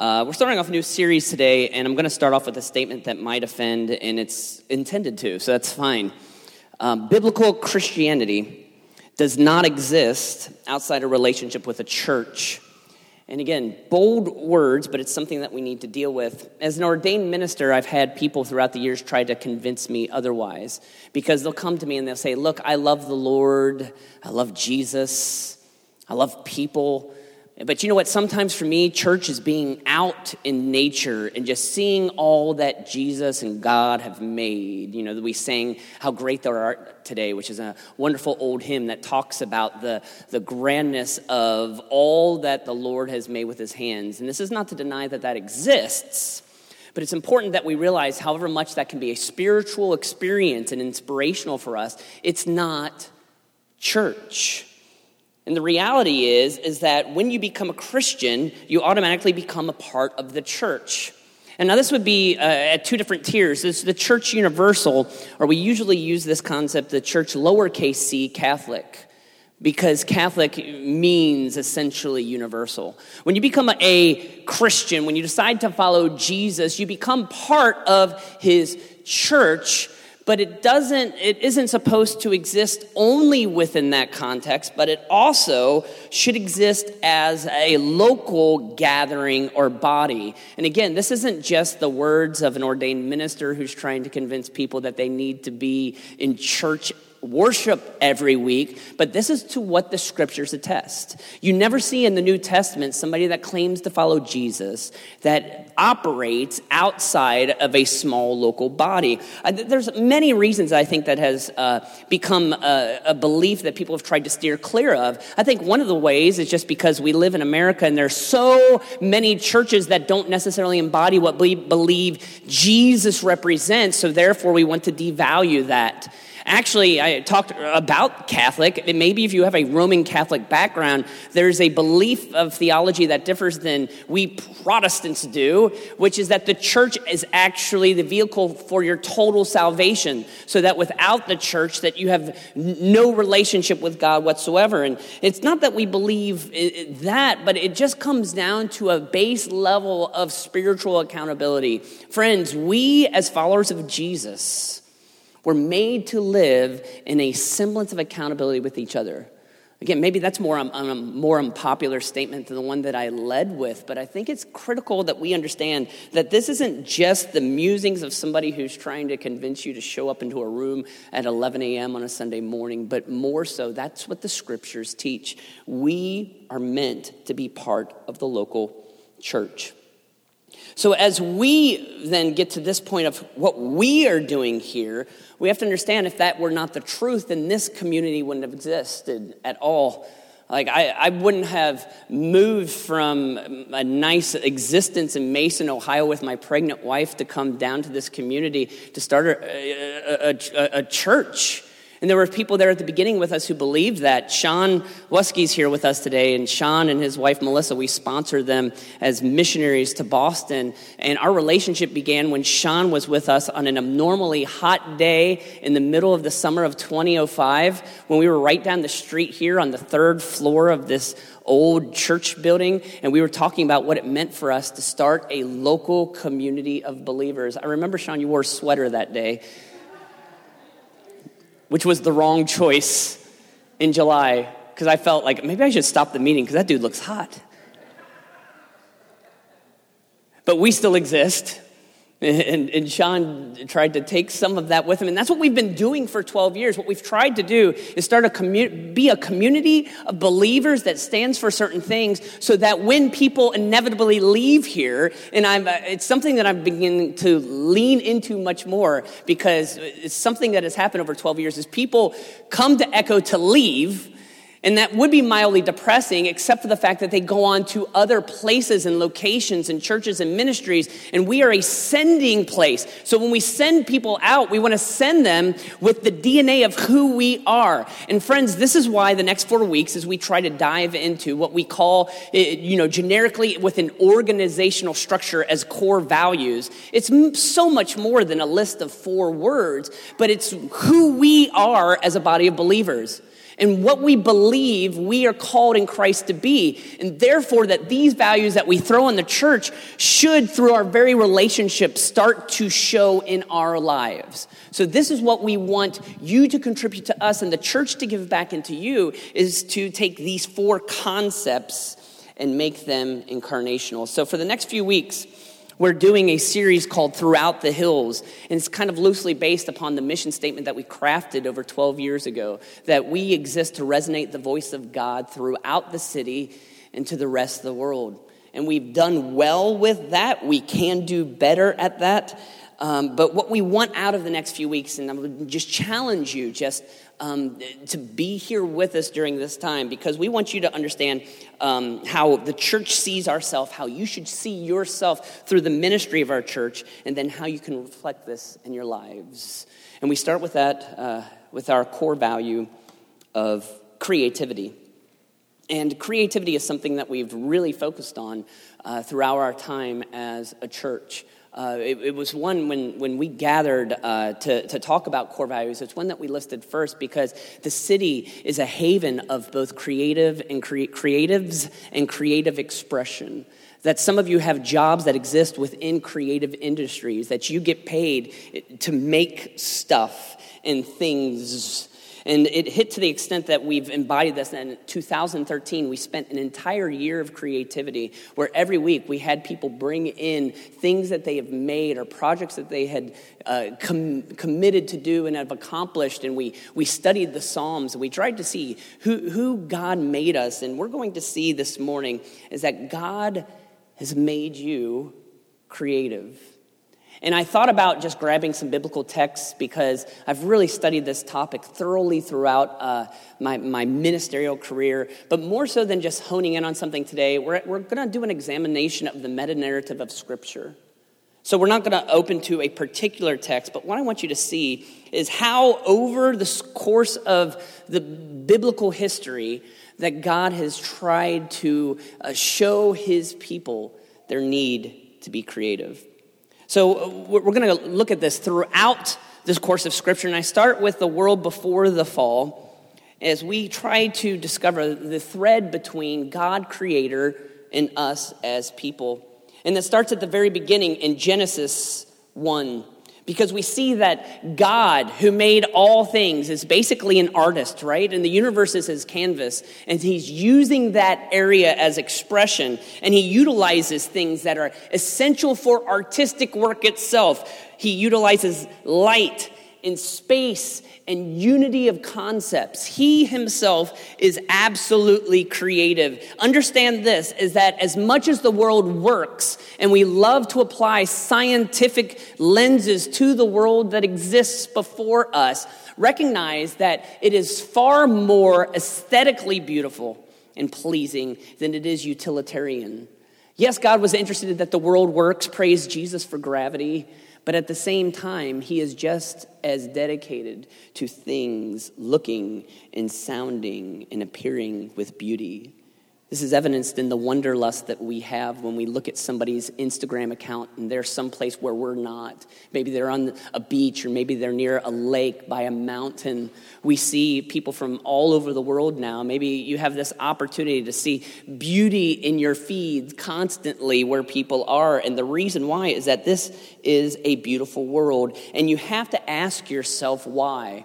Uh, we're starting off a new series today, and I'm going to start off with a statement that might offend, and it's intended to, so that's fine. Um, biblical Christianity does not exist outside a relationship with a church. And again, bold words, but it's something that we need to deal with. As an ordained minister, I've had people throughout the years try to convince me otherwise because they'll come to me and they'll say, Look, I love the Lord, I love Jesus, I love people. But you know what? Sometimes for me, church is being out in nature and just seeing all that Jesus and God have made. You know, we sang How Great Thou Art today, which is a wonderful old hymn that talks about the, the grandness of all that the Lord has made with his hands. And this is not to deny that that exists, but it's important that we realize, however much that can be a spiritual experience and inspirational for us, it's not church. And the reality is is that when you become a Christian, you automatically become a part of the church. And now this would be uh, at two different tiers. There's the church universal, or we usually use this concept, the church lowercase c Catholic, because Catholic means essentially universal. When you become a Christian, when you decide to follow Jesus, you become part of his church but it doesn't it isn't supposed to exist only within that context but it also should exist as a local gathering or body. And again this isn't just the words of an ordained minister who's trying to convince people that they need to be in church worship every week, but this is to what the scriptures attest. You never see in the New Testament somebody that claims to follow Jesus that operates outside of a small local body. Uh, there's many reasons I think that has uh, become a, a, belief that people have tried to steer clear of. I think one of the ways is just because we live in America and there's so many churches that don't necessarily embody what we believe Jesus represents, so therefore we want to devalue that. Actually, I talked about Catholic. Maybe if you have a Roman Catholic background, there's a belief of theology that differs than we Protestants do, which is that the church is actually the vehicle for your total salvation. So that without the church, that you have no relationship with God whatsoever. And it's not that we believe that, but it just comes down to a base level of spiritual accountability. Friends, we as followers of Jesus, we're made to live in a semblance of accountability with each other. Again, maybe that's more um, a more unpopular statement than the one that I led with, but I think it's critical that we understand that this isn't just the musings of somebody who's trying to convince you to show up into a room at 11 a.m. on a Sunday morning, but more so, that's what the scriptures teach. We are meant to be part of the local church. So, as we then get to this point of what we are doing here, we have to understand if that were not the truth, then this community wouldn't have existed at all. Like, I, I wouldn't have moved from a nice existence in Mason, Ohio, with my pregnant wife to come down to this community to start a, a, a, a church. And there were people there at the beginning with us who believed that. Sean Wuskey's here with us today, and Sean and his wife Melissa, we sponsored them as missionaries to Boston. And our relationship began when Sean was with us on an abnormally hot day in the middle of the summer of 2005, when we were right down the street here on the third floor of this old church building, and we were talking about what it meant for us to start a local community of believers. I remember, Sean, you wore a sweater that day which was the wrong choice in July because I felt like maybe I should stop the meeting because that dude looks hot. But we still exist. And, and, Sean tried to take some of that with him. And that's what we've been doing for 12 years. What we've tried to do is start a community, be a community of believers that stands for certain things so that when people inevitably leave here, and I'm, uh, it's something that I'm beginning to lean into much more because it's something that has happened over 12 years is people come to Echo to leave and that would be mildly depressing, except for the fact that they go on to other places and locations and churches and ministries. And we are a sending place. So when we send people out, we want to send them with the DNA of who we are. And friends, this is why the next four weeks, as we try to dive into what we call, eh, you know, generically with an organizational structure as core values, it's so much more than a list of four words, but it's who we are as a body of believers. And what we believe we are called in Christ to be. And therefore, that these values that we throw in the church should, through our very relationships, start to show in our lives. So, this is what we want you to contribute to us and the church to give back into you is to take these four concepts and make them incarnational. So, for the next few weeks, we're doing a series called Throughout the Hills, and it's kind of loosely based upon the mission statement that we crafted over 12 years ago that we exist to resonate the voice of God throughout the city and to the rest of the world. And we've done well with that. We can do better at that. Um, but what we want out of the next few weeks, and I would just challenge you just um, to be here with us during this time because we want you to understand um, how the church sees ourselves, how you should see yourself through the ministry of our church, and then how you can reflect this in your lives. And we start with that, uh, with our core value of creativity. And creativity is something that we've really focused on uh, throughout our time as a church. Uh, it, it, was one when, when we gathered uh, to, to talk about core values. It's one that we listed first because the city is a haven of both creative and cre- creatives and creative expression. That some of you have jobs that exist within creative industries, that you get paid to make stuff and things and it hit to the extent that we've embodied this. And in 2013, we spent an entire year of creativity where every week we had people bring in things that they have made or projects that they had uh, com- committed to do and have accomplished. And we, we studied the Psalms. and We tried to see who, who God made us. And we're going to see this morning is that God has made you creative. And I thought about just grabbing some biblical texts because I've really studied this topic thoroughly throughout uh, my, my ministerial career. But more so than just honing in on something today, we're, we're going to do an examination of the meta narrative of Scripture. So we're not going to open to a particular text, but what I want you to see is how, over the course of the biblical history, that God has tried to uh, show his people their need to be creative. So uh, we're going to look at this throughout this course of Scripture, and I start with the world before the fall as we try to discover the thread between God, Creator, and us as people. And that starts at the very beginning in Genesis 1 because we see that God, who made all things, is basically an artist, right? And the universe is his canvas. And he's using that area as expression. And he utilizes things that are essential for artistic work itself. He utilizes light in space and unity of concepts. He himself is absolutely creative. Understand this is that as much as the world works and we love to apply scientific lenses to the world that exists before us, recognize that it is far more aesthetically beautiful and pleasing than it is utilitarian. Yes, God was interested that the world works. Praise Jesus for gravity. But at the same time, he is just as dedicated to things looking and sounding and appearing with beauty. This is evidenced in the wanderlust that we have when we look at somebody's Instagram account and they're someplace where we're not. Maybe they're on a beach or maybe they're near a lake by a mountain. We see people from all over the world now. Maybe you have this opportunity to see beauty in your feeds constantly where people are. And the reason why is that this is a beautiful world. And you have to ask yourself why.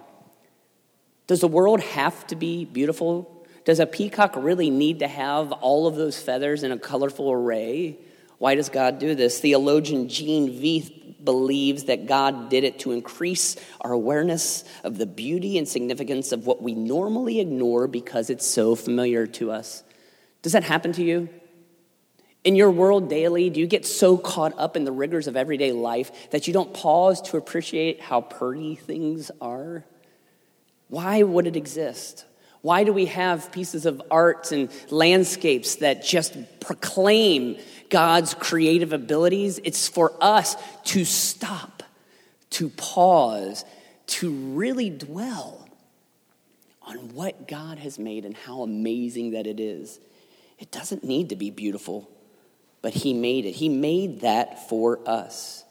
Does the world have to be beautiful does a peacock really need to have all of those feathers in a colorful array? Why does God do this? Theologian Gene Veith believes that God did it to increase our awareness of the beauty and significance of what we normally ignore because it's so familiar to us. Does that happen to you? In your world daily, do you get so caught up in the rigors of everyday life that you don't pause to appreciate how pretty things are? Why would it exist? Why do we have pieces of art and landscapes that just proclaim God's creative abilities? It's for us to stop, to pause, to really dwell on what God has made and how amazing that it is. It doesn't need to be beautiful, but He made it. He made that for us.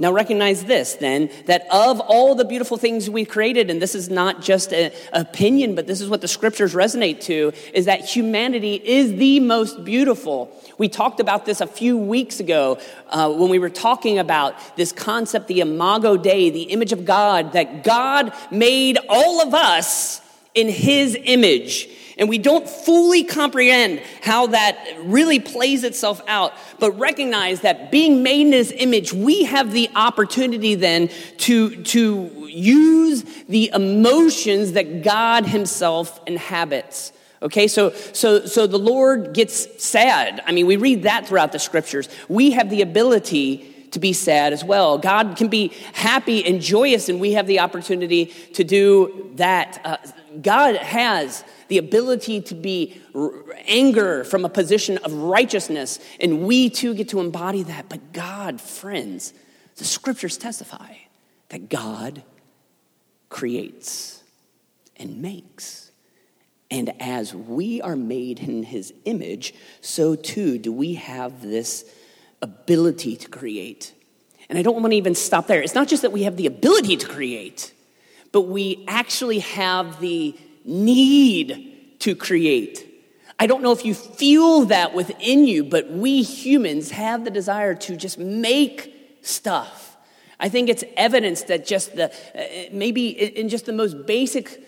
Now, recognize this then, that of all the beautiful things we've created, and this is not just an opinion, but this is what the scriptures resonate to, is that humanity is the most beautiful. We talked about this a few weeks ago uh, when we were talking about this concept, the imago Dei, the image of God, that God made all of us in his image. And we don't fully comprehend how that really plays itself out, but recognize that being made in his image, we have the opportunity then to, to use the emotions that God himself inhabits. Okay, so, so, so the Lord gets sad. I mean, we read that throughout the scriptures. We have the ability to be sad as well. God can be happy and joyous, and we have the opportunity to do that. Uh, God has the ability to be anger from a position of righteousness, and we too get to embody that. But God, friends, the scriptures testify that God creates and makes. And as we are made in his image, so too do we have this ability to create. And I don't want to even stop there. It's not just that we have the ability to create, but we actually have the need to create. I don't know if you feel that within you, but we humans have the desire to just make stuff. I think it's evidence that just the, uh, maybe in just the most basic,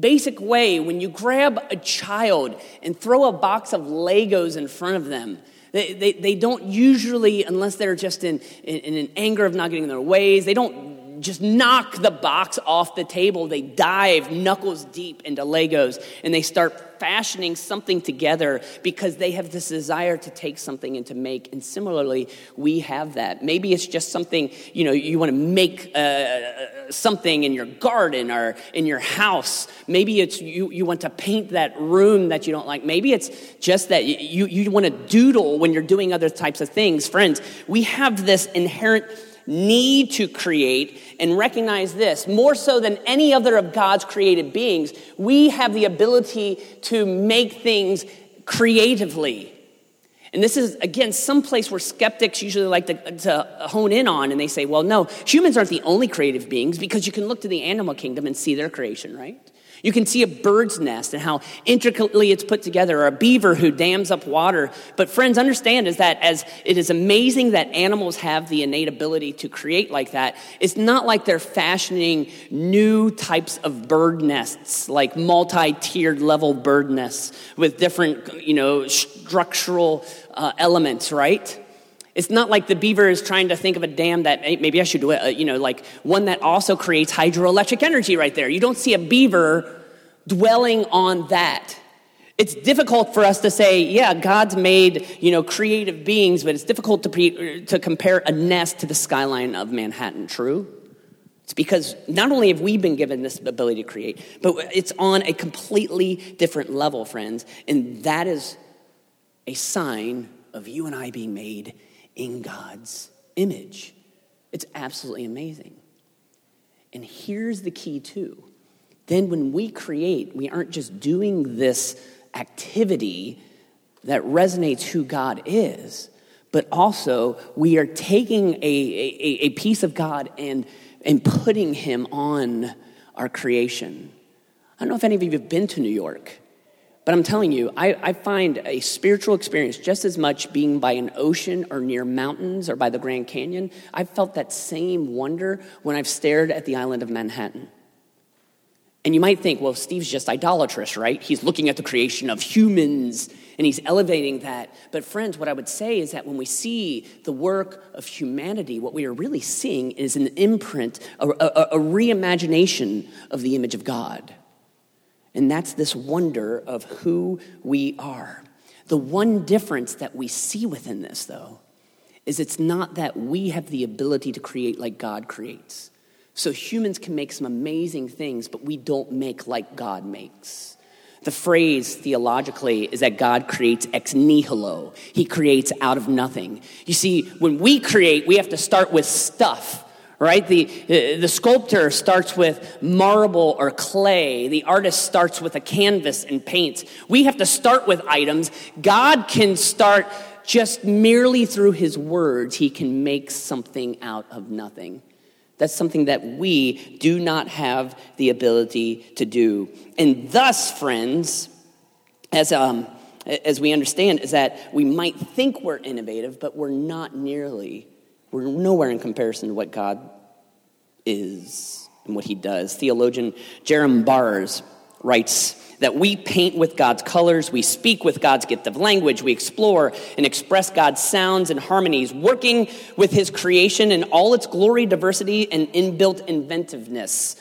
basic way, when you grab a child and throw a box of Legos in front of them, they, they, they don't usually, unless they're just in, in, in an anger of not getting their ways, they don't just knock the box off the table. They dive knuckles deep into Legos and they start fashioning something together because they have this desire to take something and to make. And similarly, we have that. Maybe it's just something, you know, you want to make uh, something in your garden or in your house. Maybe it's you, you want to paint that room that you don't like. Maybe it's just that you, you want to doodle when you're doing other types of things. Friends, we have this inherent need to create and recognize this more so than any other of God's created beings, we have the ability to make things creatively. And this is, again, some place where skeptics usually like to, to, hone in on, and they say, well, no, humans aren't the only creative beings because you can look to the animal kingdom and see their creation, right? You can see a bird's nest and how intricately it's put together, or a beaver who dams up water. But friends, understand is that as it is amazing that animals have the innate ability to create like that, it's not like they're fashioning new types of bird nests, like multi-tiered level bird nests with different, you know, structural uh, elements, right? It's not like the beaver is trying to think of a dam that maybe I should do it, uh, you know, like one that also creates hydroelectric energy right there. You don't see a beaver dwelling on that. It's difficult for us to say, yeah, God's made, you know, creative beings, but it's difficult to, pre- to compare a nest to the skyline of Manhattan, true? It's because not only have we been given this ability to create, but it's on a completely different level, friends. And that is a sign of you and I being made in God's image. It's absolutely amazing. And here's the key, too. Then, when we create, we aren't just doing this activity that resonates who God is, but also we are taking a, a, a piece of God and, and putting Him on our creation. I don't know if any of you have been to New York. But I'm telling you, I, I, find a spiritual experience just as much being by an ocean or near mountains or by the Grand Canyon. I've felt that same wonder when I've stared at the island of Manhattan. And you might think, well, Steve's just idolatrous, right? He's looking at the creation of humans and he's elevating that. But, friends, what I would say is that when we see the work of humanity, what we are really seeing is an imprint, a, a, a reimagination of the image of God. And that's this wonder of who we are. The one difference that we see within this, though, is it's not that we have the ability to create like God creates. So humans can make some amazing things, but we don't make like God makes. The phrase theologically is that God creates ex nihilo. He creates out of nothing. You see, when we create, we have to start with stuff right? The, the sculptor starts with marble or clay. The artist starts with a canvas and paints. We have to start with items. God can start just merely through his words, he can make something out of nothing. That's something that we do not have the ability to do. And thus, friends, as, um, as we understand, is that we might think we're innovative, but we're not nearly. We're nowhere in comparison to what God is and what he does. Theologian Jerram Barrs writes that we paint with God's colors, we speak with God's gift of language, we explore and express God's sounds and harmonies, working with his creation in all its glory, diversity, and inbuilt inventiveness.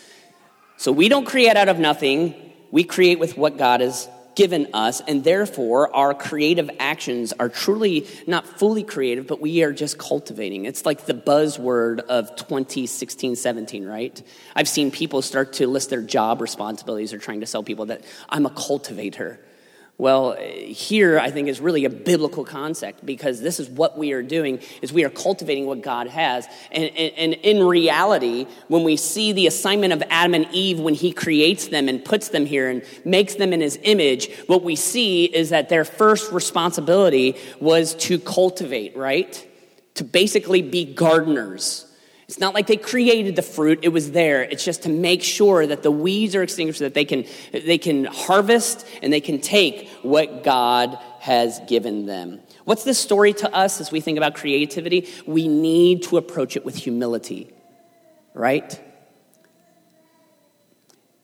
So we don't create out of nothing, we create with what God has given us, and therefore our creative actions are truly not fully creative, but we are just cultivating. It's like the buzzword of 2016 17, right? I've seen people start to list their job responsibilities or trying to sell people that I'm a cultivator. Well, here I think is really a biblical concept because this is what we are doing is we are cultivating what God has. And, and, and, in reality, when we see the assignment of Adam and Eve when he creates them and puts them here and makes them in his image, what we see is that their first responsibility was to cultivate, right? To basically be gardeners. It's not like they created the fruit, it was there. It's just to make sure that the weeds are extinguished so that they can, they can harvest and they can take what God has given them. What's this story to us as we think about creativity? We need to approach it with humility, right?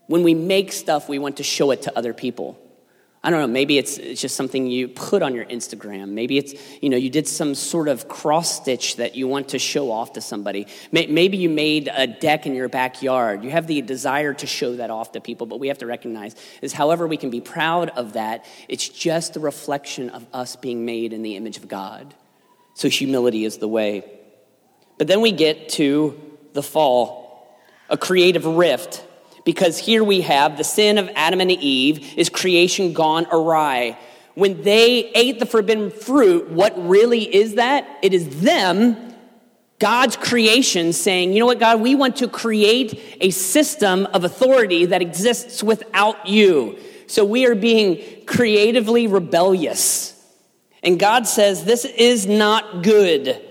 When we make stuff, we want to show it to other people. I don't know, maybe it's, it's just something you put on your Instagram. Maybe it's, you know, you did some sort of cross stitch that you want to show off to somebody. Maybe you made a deck in your backyard. You have the desire to show that off to people, but we have to recognize is however we can be proud of that, it's just a reflection of us being made in the image of God. So humility is the way. But then we get to the fall, a creative rift because here we have the sin of Adam and Eve is creation gone awry. When they ate the forbidden fruit, what really is that? It is them, God's creation, saying, you know what, God, we want to create a system of authority that exists without you. So we are being creatively rebellious. And God says, this is not good.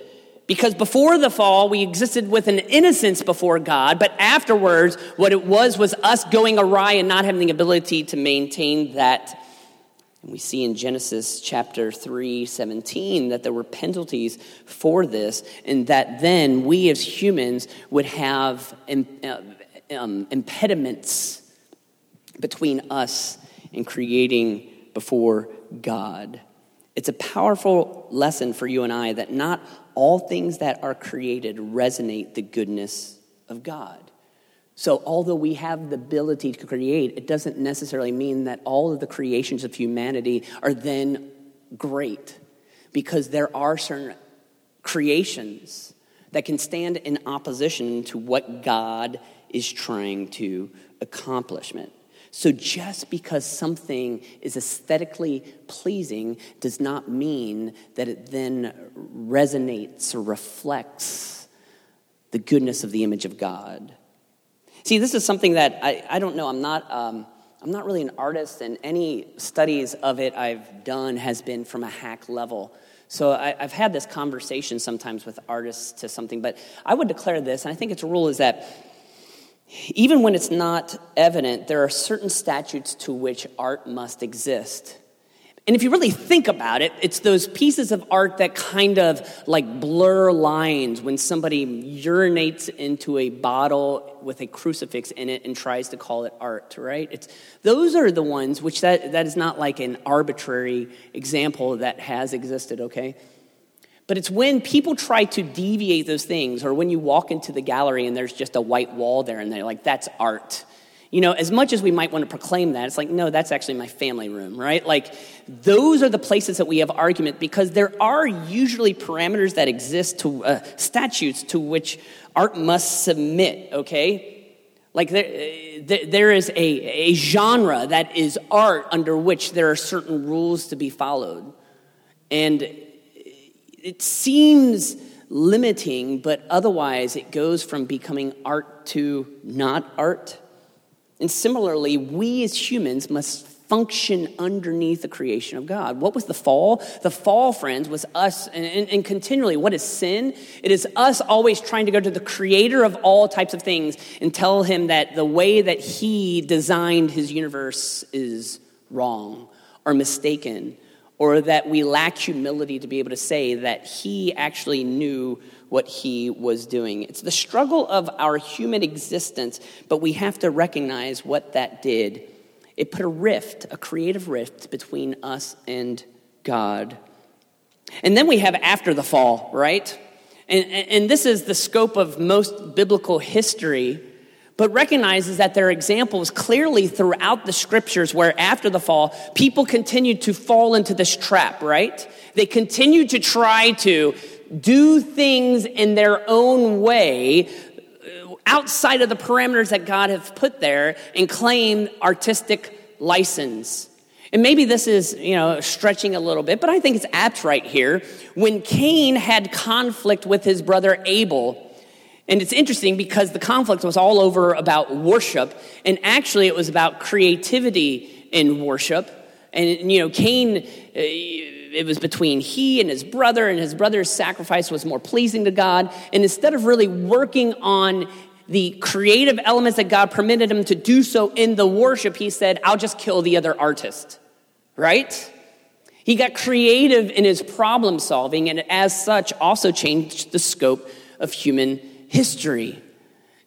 Because before the fall, we existed with an innocence before God, but afterwards, what it was was us going awry and not having the ability to maintain that. And we see in Genesis chapter 3, 17, that there were penalties for this, and that then we as humans would have uh, um, impediments between us and creating before God. It's a powerful lesson for you and I that not all things that are created resonate the goodness of God. So, although we have the ability to create, it doesn't necessarily mean that all of the creations of humanity are then great, because there are certain creations that can stand in opposition to what God is trying to accomplishment. So just because something is aesthetically pleasing does not mean that it then resonates or reflects the goodness of the image of God. See, this is something that I, I don't know. I'm not, um, I'm not really an artist, and any studies of it I've done has been from a hack level. So I, have had this conversation sometimes with artists to something, but I would declare this, and I think it's a rule is that even when it's not evident, there are certain statutes to which art must exist. And if you really think about it, it's those pieces of art that kind of like blur lines when somebody urinates into a bottle with a crucifix in it and tries to call it art, right? It's, those are the ones which that, that is not like an arbitrary example that has existed, okay? But it's when people try to deviate those things, or when you walk into the gallery and there's just a white wall there and they're like, that's art. You know, as much as we might want to proclaim that, it's like, no, that's actually my family room, right? Like, those are the places that we have argument because there are usually parameters that exist to uh, statutes to which art must submit, okay? Like, there, there is a, a genre that is art under which there are certain rules to be followed. And it seems limiting, but otherwise it goes from becoming art to not art. And similarly, we as humans must function underneath the creation of God. What was the fall? The fall, friends, was us, and, and, and, continually, what is sin? It is us always trying to go to the creator of all types of things and tell him that the way that he designed his universe is wrong or mistaken, or that we lack humility to be able to say that he actually knew what he was doing. It's the struggle of our human existence, but we have to recognize what that did it put a rift, a creative rift between us and God. And then we have after the fall, right? And, and this is the scope of most biblical history, but recognizes that there are examples clearly throughout the scriptures where after the fall, people continue to fall into this trap, right? They continue to try to do things in their own way uh, outside of the parameters that God has put there and claim artistic license. And maybe this is, you know, stretching a little bit, but I think it's apt right here. When Cain had conflict with his brother Abel, and it's interesting because the conflict was all over about worship, and actually it was about creativity in worship. And, you know, Cain, uh, it was between he and his brother, and his brother's sacrifice was more pleasing to God. And instead of really working on the creative elements that God permitted him to do so in the worship, he said, I'll just kill the other artist, right? He got creative in his problem solving, and as such, also changed the scope of human history.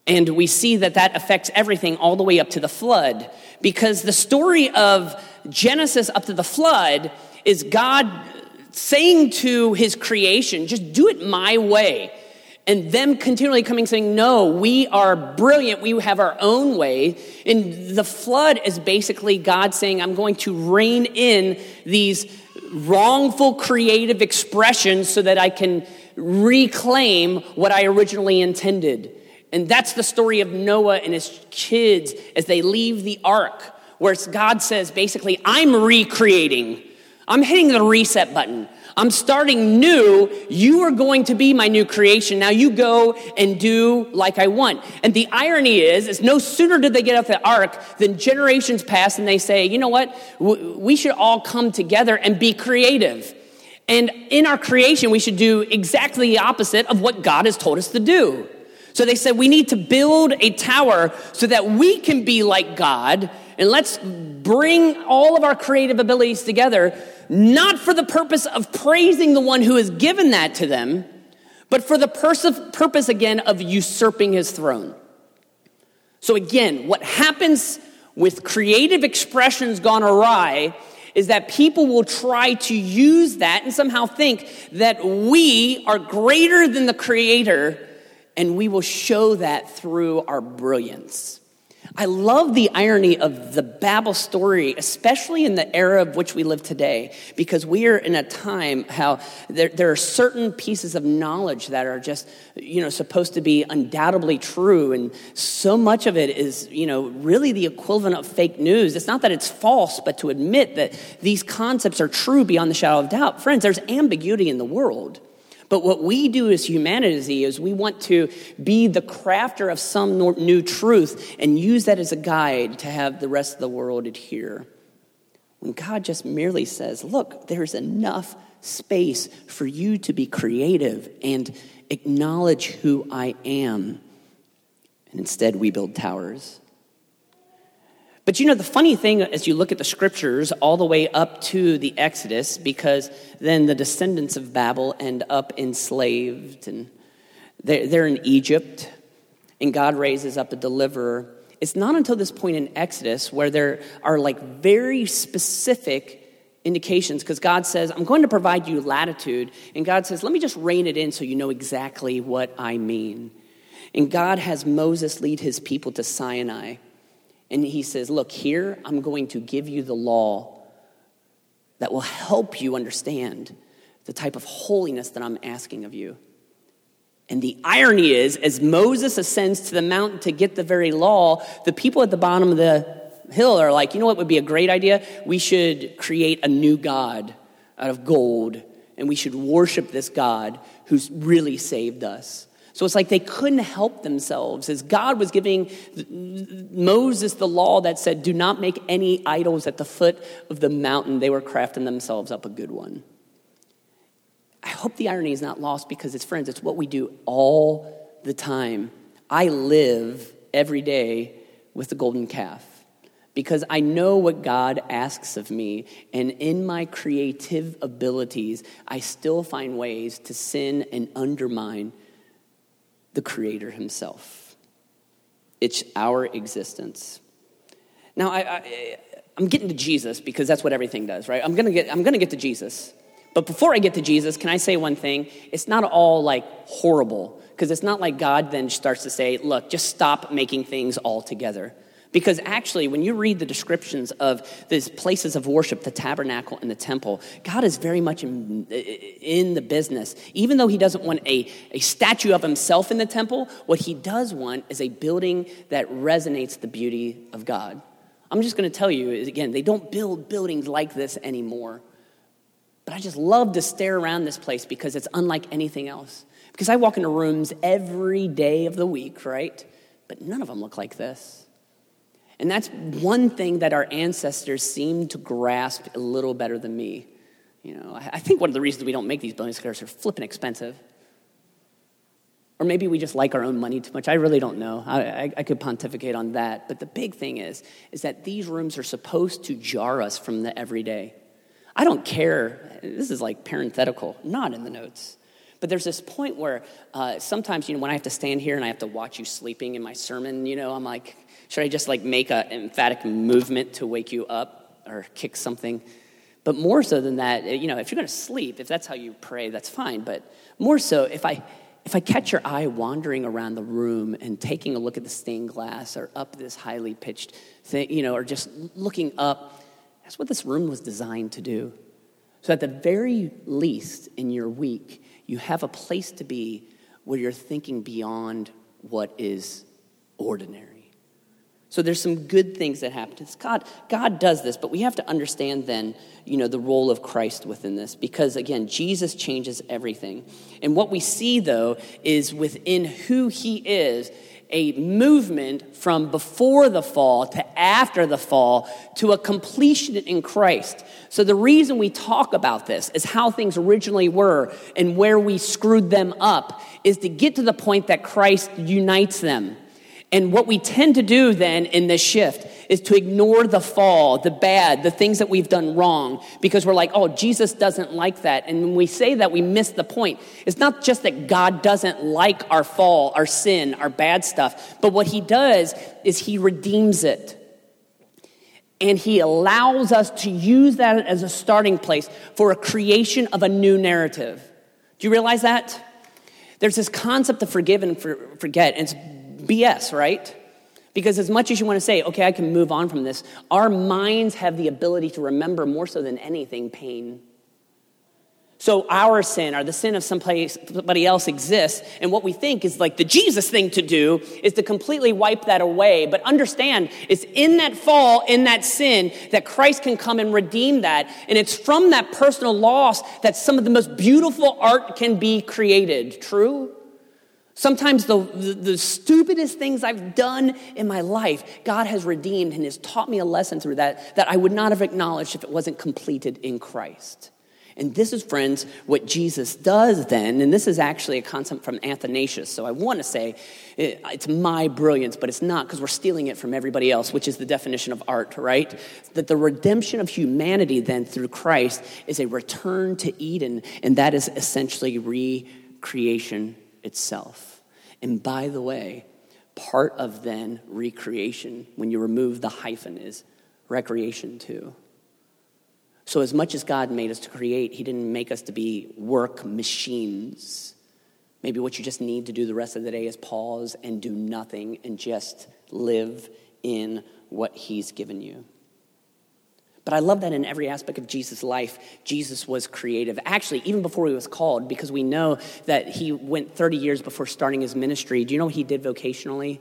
And we see that that affects everything all the way up to the flood. Because the story of Genesis up to the flood is God saying to his creation, just do it my way and them continually coming saying, No, we are brilliant. We have our own way. And the flood is basically God saying, I'm going to rein in these wrongful creative expressions so that I can reclaim what I originally intended. And that's the story of Noah and his kids as they leave the ark, where God says, basically, I'm recreating. I'm hitting the reset button. I'm starting new. You are going to be my new creation. Now you go and do like I want. And the irony is, is no sooner did they get off the ark than generations pass and they say, you know what? We should all come together and be creative. And in our creation, we should do exactly the opposite of what God has told us to do. So they said, we need to build a tower so that we can be like God. And let's bring all of our creative abilities together not for the purpose of praising the one who has given that to them, but for the purpose again of usurping his throne. So, again, what happens with creative expressions gone awry is that people will try to use that and somehow think that we are greater than the creator, and we will show that through our brilliance. I love the irony of the Babel story, especially in the era of which we live today, because we are in a time how there, there, are certain pieces of knowledge that are just, you know, supposed to be undoubtedly true. And so much of it is, you know, really the equivalent of fake news. It's not that it's false, but to admit that these concepts are true beyond the shadow of doubt. Friends, there's ambiguity in the world. But what we do as humanity is we want to be the crafter of some new truth and use that as a guide to have the rest of the world adhere. When God just merely says, look, there's enough space for you to be creative and acknowledge who I am. And instead, we build towers. But you know, the funny thing as you look at the scriptures all the way up to the Exodus, because then the descendants of Babel end up enslaved and they're, they're in Egypt, and God raises up a deliverer. It's not until this point in Exodus where there are like very specific indications because God says, I'm going to provide you latitude. And God says, let me just rein it in so you know exactly what I mean. And God has Moses lead his people to Sinai. And he says, Look, here I'm going to give you the law that will help you understand the type of holiness that I'm asking of you. And the irony is, as Moses ascends to the mountain to get the very law, the people at the bottom of the hill are like, you know what would be a great idea? We should create a new God out of gold, and we should worship this God who's really saved us. So it's like they couldn't help themselves. As God was giving Moses the law that said, Do not make any idols at the foot of the mountain, they were crafting themselves up a good one. I hope the irony is not lost because it's friends, it's what we do all the time. I live every day with the golden calf because I know what God asks of me. And in my creative abilities, I still find ways to sin and undermine the Creator Himself. It's our existence. Now, I, I, I'm getting to Jesus because that's what everything does, right? I'm gonna get, I'm gonna get to Jesus. But before I get to Jesus, can I say one thing? It's not all like horrible, because it's not like God then starts to say, look, just stop making things altogether. Because actually, when you read the descriptions of these places of worship, the tabernacle and the temple, God is very much in, in, the business. Even though He doesn't want a, a statue of Himself in the temple, what He does want is a building that resonates the beauty of God. I'm just going to tell you again, they don't build buildings like this anymore. But I just love to stare around this place because it's unlike anything else. Because I walk into rooms every day of the week, right? But none of them look like this. And that's one thing that our ancestors seem to grasp a little better than me. You know, I think one of the reasons we don't make these buildings because they're flipping expensive. Or maybe we just like our own money too much. I really don't know. I, I, I, could pontificate on that. But the big thing is, is that these rooms are supposed to jar us from the everyday. I don't care. This is like parenthetical, not in the notes. But there's this point where uh, sometimes, you know, when I have to stand here and I have to watch you sleeping in my sermon, you know, I'm like, should I just like make an emphatic movement to wake you up or kick something? But more so than that, eh, you know, if you're going to sleep, if that's how you pray, that's fine. But more so, if I if I catch your eye wandering around the room and taking a look at the stained glass or up this highly pitched thing, you know, or just looking up, that's what this room was designed to do. So at the very least in your week, you have a place to be where you're thinking beyond what is ordinary. So there's some good things that happen. God, God does this, but we have to understand then, you know, the role of Christ within this because again, Jesus changes everything. And what we see though is within who he is, a movement from before the fall to after the fall to a completion in Christ. So the reason we talk about this is how things originally were and where we screwed them up is to get to the point that Christ unites them. And what we tend to do then in this shift is to ignore the fall, the bad, the things that we've done wrong, because we're like, oh, Jesus doesn't like that. And when we say that, we miss the point. It's not just that God doesn't like our fall, our sin, our bad stuff, but what He does is He redeems it. And He allows us to use that as a starting place for a creation of a new narrative. Do you realize that? There's this concept of forgive and forget, and it's BS, right? Because as much as you want to say, okay, I can move on from this, our minds have the ability to remember more so than anything pain. So our sin or the sin of somebody else exists, and what we think is like the Jesus thing to do is to completely wipe that away. But understand, it's in that fall, in that sin, that Christ can come and redeem that. And it's from that personal loss that some of the most beautiful art can be created. True? Sometimes the, the, the, stupidest things I've done in my life, God has redeemed and has taught me a lesson through that that I would not have acknowledged if it wasn't completed in Christ. And this is, friends, what Jesus does then. And this is actually a concept from Athanasius. So I want to say it, it's my brilliance, but it's not because we're stealing it from everybody else, which is the definition of art, right? That the redemption of humanity then through Christ is a return to Eden, and that is essentially recreation itself. And by the way, part of then recreation, when you remove the hyphen, is recreation too. So, as much as God made us to create, He didn't make us to be work machines. Maybe what you just need to do the rest of the day is pause and do nothing and just live in what He's given you. But I love that in every aspect of Jesus' life, Jesus was creative. Actually, even before he was called, because we know that he went 30 years before starting his ministry. Do you know what he did vocationally?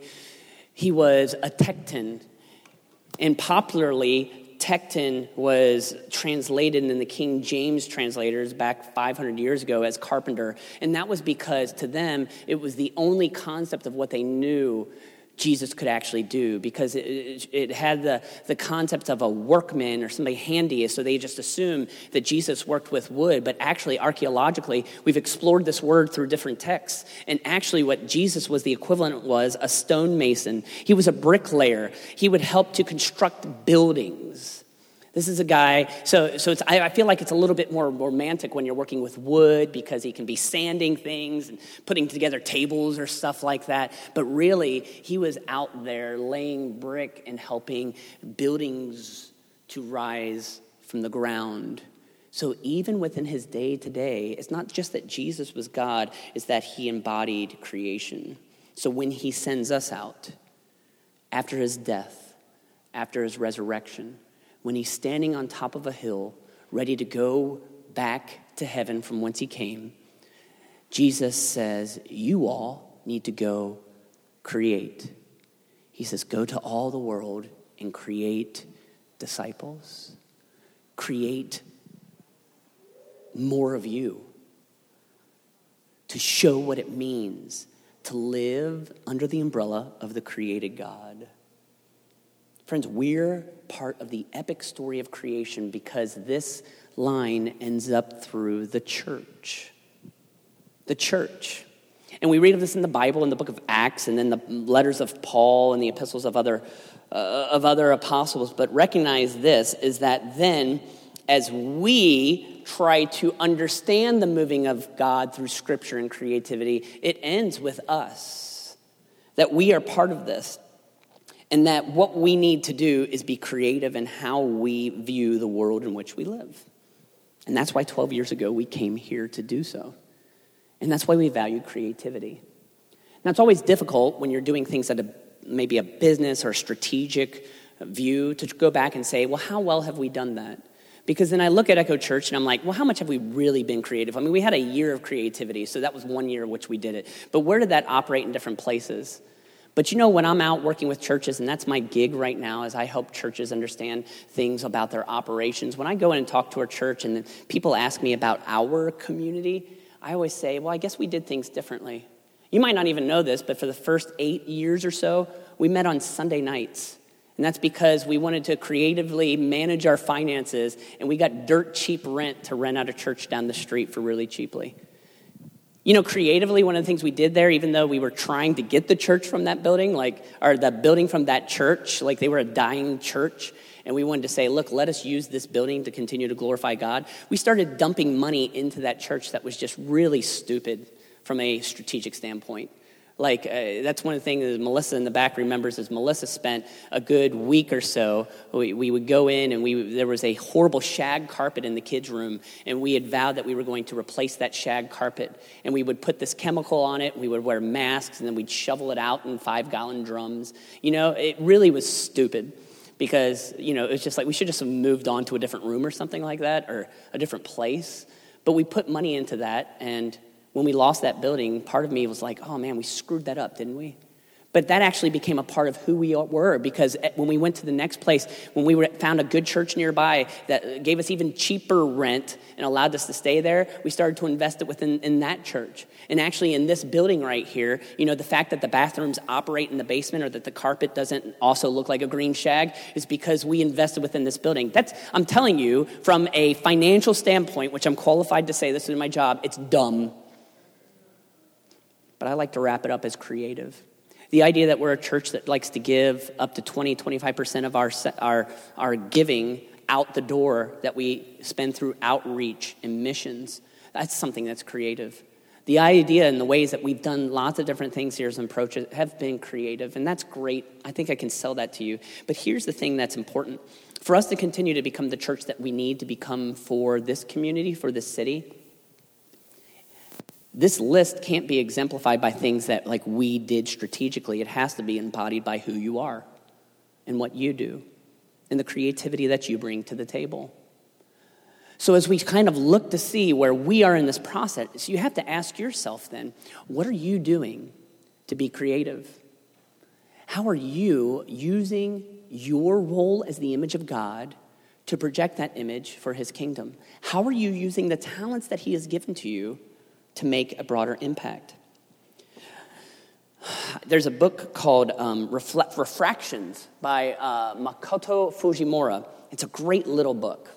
He was a tecton. And popularly, Tecton was translated in the King James translators back 500 years ago as carpenter. And that was because to them, it was the only concept of what they knew Jesus could actually do because it, it, had the, the concept of a workman or somebody handy, so they just assume that Jesus worked with wood. But actually, archaeologically, we've explored this word through different texts. And actually, what Jesus was the equivalent was a stonemason, he was a bricklayer, he would help to construct buildings. This is a guy, so, so it's, I, I, feel like it's a little bit more romantic when you're working with wood because he can be sanding things and putting together tables or stuff like that. But really, he was out there laying brick and helping buildings to rise from the ground. So even within his day to day, it's not just that Jesus was God, it's that he embodied creation. So when he sends us out after his death, after his resurrection, when he's standing on top of a hill, ready to go back to heaven from whence he came, Jesus says, You all need to go create. He says, Go to all the world and create disciples. Create more of you to show what it means to live under the umbrella of the created God. Friends, we're part of the epic story of creation because this line ends up through the church. The church. And we read of this in the Bible, in the book of Acts, and then the letters of Paul and the epistles of other, uh, of other apostles. But recognize this is that then, as we try to understand the moving of God through scripture and creativity, it ends with us. That we are part of this. And that what we need to do is be creative in how we view the world in which we live. And that's why 12 years ago we came here to do so. And that's why we value creativity. Now, it's always difficult when you're doing things at a, maybe a business or a strategic view to go back and say, well, how well have we done that? Because then I look at Echo Church and I'm like, well, how much have we really been creative? I mean, we had a year of creativity, so that was one year in which we did it. But where did that operate in different places? But you know, when I'm out working with churches, and that's my gig right now, as I help churches understand things about their operations, when I go in and talk to a church and people ask me about our community, I always say, well, I guess we did things differently. You might not even know this, but for the first eight years or so, we met on Sunday nights. And that's because we wanted to creatively manage our finances, and we got dirt cheap rent to rent out a church down the street for really cheaply. You know, creatively, one of the things we did there, even though we were trying to get the church from that building, like, or the building from that church, like they were a dying church, and we wanted to say, look, let us use this building to continue to glorify God. We started dumping money into that church that was just really stupid from a strategic standpoint. Like, uh, that's one of the things that Melissa in the back remembers is Melissa spent a good week or so. We, we would go in and we, there was a horrible shag carpet in the kids' room, and we had vowed that we were going to replace that shag carpet. And we would put this chemical on it, we would wear masks, and then we'd shovel it out in five gallon drums. You know, it really was stupid because, you know, it was just like we should just have moved on to a different room or something like that or a different place. But we put money into that, and when we lost that building, part of me was like, oh man, we screwed that up, didn't we? But that actually became a part of who we were because eh, when we went to the next place, when we found a good church nearby that gave us even cheaper rent and allowed us to stay there, we started to invest it within in that church. And actually, in this building right here, you know, the fact that the bathrooms operate in the basement or that the carpet doesn't also look like a green shag is because we invested within this building. That's, I'm telling you, from a financial standpoint, which I'm qualified to say this is my job, it's dumb but I like to wrap it up as creative. The idea that we're a church that likes to give up to 20, 25% of our, our, our giving out the door that we spend through outreach and missions, that's something that's creative. The idea and the ways that we've done lots of different things here as an approach have been creative, and that's great. I think I can sell that to you. But here's the thing that's important for us to continue to become the church that we need to become for this community, for this city this list can't be exemplified by things that like we did strategically. It has to be embodied by who you are and what you do and the creativity that you bring to the table. So as we kind of look to see where we are in this process you have to ask yourself then what are you doing to be creative? How are you using your role as the image of god to project that image for his kingdom? How are you using the talents that he has given to you to make a broader impact? There's a book called um, Refractions by uh, Makoto Fujimura. It's a great little book.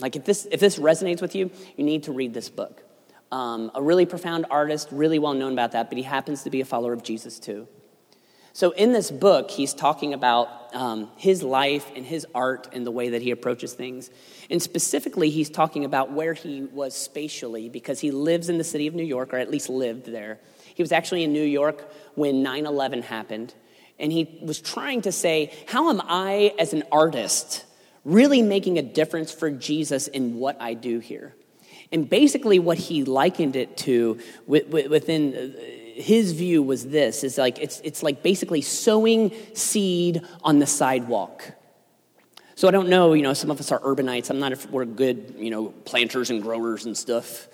Like, if this, if this resonates with you, you need to read this book. Um, a really profound artist, really well known about that, but he happens to be a follower of Jesus too. So, in this book, he's talking about um, his life and his art and the way that he approaches things. And specifically, he's talking about where he was spatially because he lives in the city of New York, or at least lived there. He was actually in New York when 9 11 happened. And he was trying to say, How am I, as an artist, really making a difference for Jesus in what I do here? And basically, what he likened it to within uh, his view was this is like it's, it's like basically sowing seed on the sidewalk. So i don't know you know some of us are urbanites. I'm not if we're good you know planters and growers and stuff.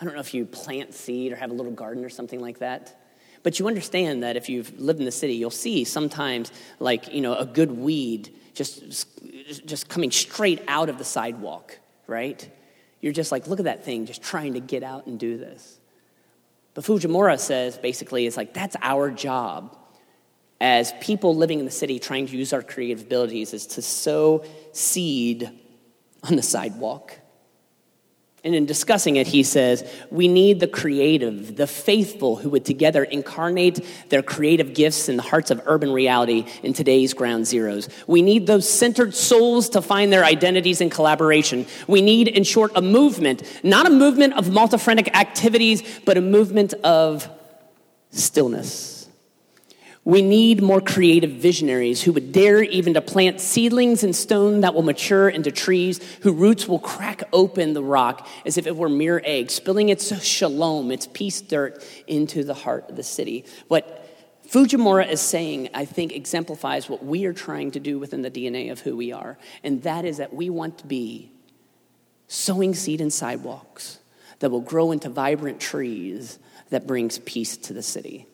I don't know if you plant seed or have a little garden or something like that. But you understand that if you've lived in the city you'll see sometimes like you know a good weed just just coming straight out of the sidewalk right? You're just like look at that thing just trying to get out and do this but Fujimura says basically, it's like that's our job as people living in the city trying to use our creative abilities is to sow seed on the sidewalk. And in discussing it, he says, We need the creative, the faithful who would together incarnate their creative gifts in the hearts of urban reality in today's ground zeros. We need those centered souls to find their identities in collaboration. We need, in short, a movement, not a movement of multiphrenic activities, but a movement of stillness. We need more creative visionaries who would dare even to plant seedlings in stone that will mature into trees, whose roots will crack open the rock as if it were mere egg, spilling its shalom, its peace dirt, into the heart of the city. What Fujimura is saying, I think, exemplifies what we are trying to do within the DNA of who we are, and that is that we want to be sowing seed in sidewalks that will grow into vibrant trees that brings peace to the city.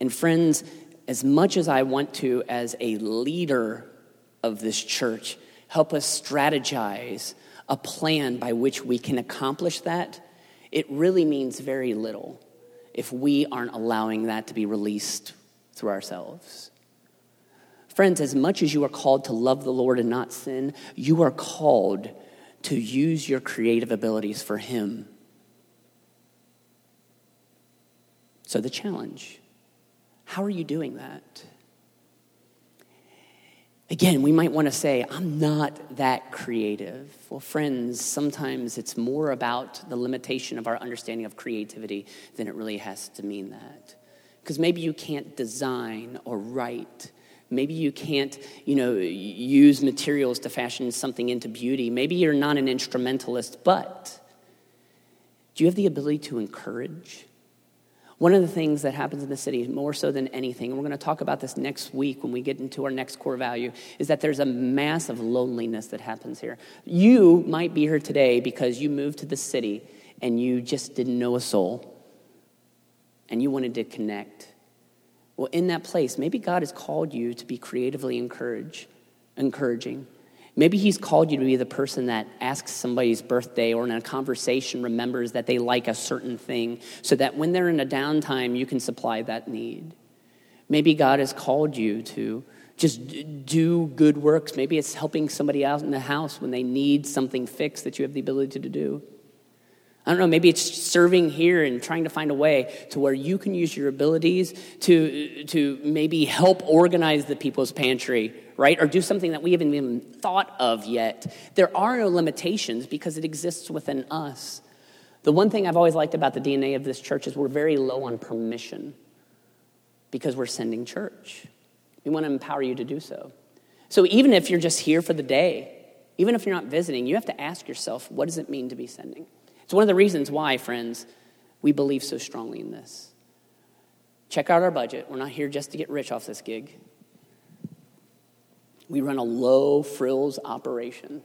And friends, as much as I want to, as a leader of this church, help us strategize a plan by which we can accomplish that, it really means very little if we aren't allowing that to be released through ourselves. Friends, as much as you are called to love the Lord and not sin, you are called to use your creative abilities for Him. So, the challenge how are you doing that? Again, we might want to say, I'm not that creative. Well, friends, sometimes it's more about the limitation of our understanding of creativity than it really has to mean that. Because maybe you can't design or write. Maybe you can't, you know, use materials to fashion something into beauty. Maybe you're not an instrumentalist, but do you have the ability to encourage? One of the things that happens in the city, more so than anything, and we're going to talk about this next week when we get into our next core value, is that there's a massive loneliness that happens here. You might be here today because you moved to the city and you just didn't know a soul and you wanted to connect. Well, in that place, maybe God has called you to be creatively encourage, encouraging Maybe He's called you to be the person that asks somebody's birthday or in a conversation remembers that they like a certain thing so that when they're in a downtime, you can supply that need. Maybe God has called you to just do good works. Maybe it's helping somebody out in the house when they need something fixed that you have the ability to do. I don't know, maybe it's serving here and trying to find a way to where you can use your abilities to, to maybe help organize the people's pantry, right? Or do something that we haven't even thought of yet. There are no limitations because it exists within us. The one thing I've always liked about the DNA of this church is we're very low on permission because we're sending church. We want to empower you to do so. So even if you're just here for the day, even if you're not visiting, you have to ask yourself, what does it mean to be sending? It's one of the reasons why, friends, we believe so strongly in this. Check out our budget. We're not here just to get rich off this gig. We run a low frills operation,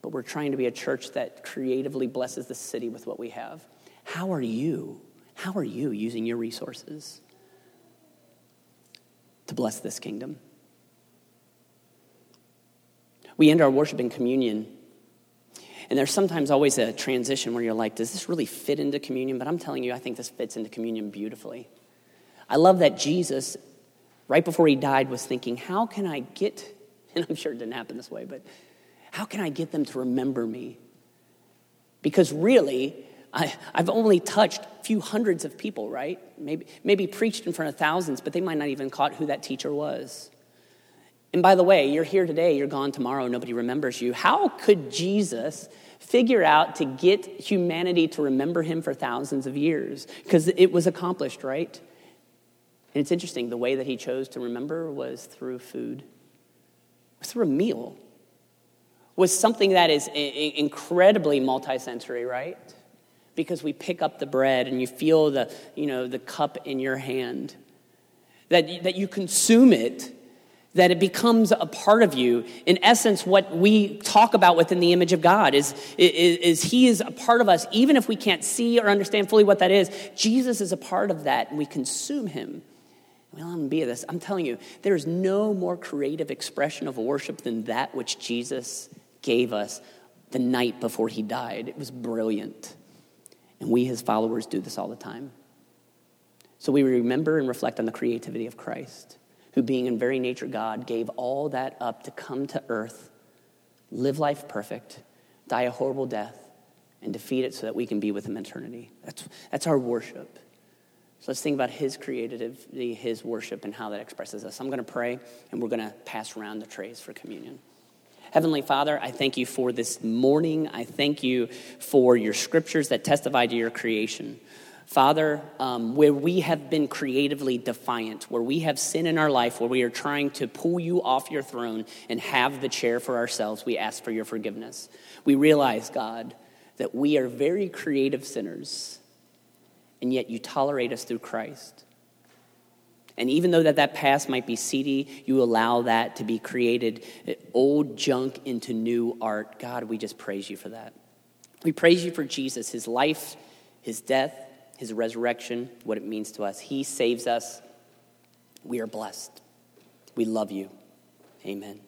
but we're trying to be a church that creatively blesses the city with what we have. How are you? How are you using your resources to bless this kingdom? We end our worship in communion. And there's sometimes always a transition where you're like, does this really fit into communion? But I'm telling you, I think this fits into communion beautifully. I love that Jesus, right before he died, was thinking, how can I get, and I'm sure it didn't happen this way, but how can I get them to remember me? Because really, I, have only touched a few hundreds of people, right? Maybe, maybe preached in front of thousands, but they might not even caught who that teacher was. And by the way, you're here today, you're gone tomorrow, nobody remembers you. How could Jesus figure out to get humanity to remember him for thousands of years? Because it was accomplished, right? And it's interesting, the way that he chose to remember was through food, through a meal, was something that is incredibly multisensory, right? Because we pick up the bread and you feel the, you know, the cup in your hand, that, that you consume it that it becomes a part of you. In essence, what we talk about within the image of God is, is, is, He is a part of us, even if we can't see or understand fully what that is. Jesus is a part of that, and we consume Him. Well, I'm be this. I'm telling you, there's no more creative expression of worship than that which Jesus gave us the night before He died. It was brilliant. And we, His followers, do this all the time. So we remember and reflect on the creativity of Christ who, being in very nature God, gave all that up to come to earth, live life perfect, die a horrible death, and defeat it so that we can be with Him eternity. That's, that's our worship. So let's think about His creativity, His worship, and how that expresses us. I'm going to pray, and we're going to pass around the trays for communion. Heavenly Father, I thank you for this morning. I thank you for your scriptures that testify to your creation. Father, um, where we have been creatively defiant, where we have sin in our life, where we are trying to pull you off your throne and have the chair for ourselves, we ask for your forgiveness. We realize, God, that we are very creative sinners, and yet you tolerate us through Christ. And even though that, that past might be seedy, you allow that to be created, uh, old junk into new art. God, we just praise you for that. We praise you for Jesus, his life, his death, his resurrection, what it means to us. He saves us. We are blessed. We love you. Amen.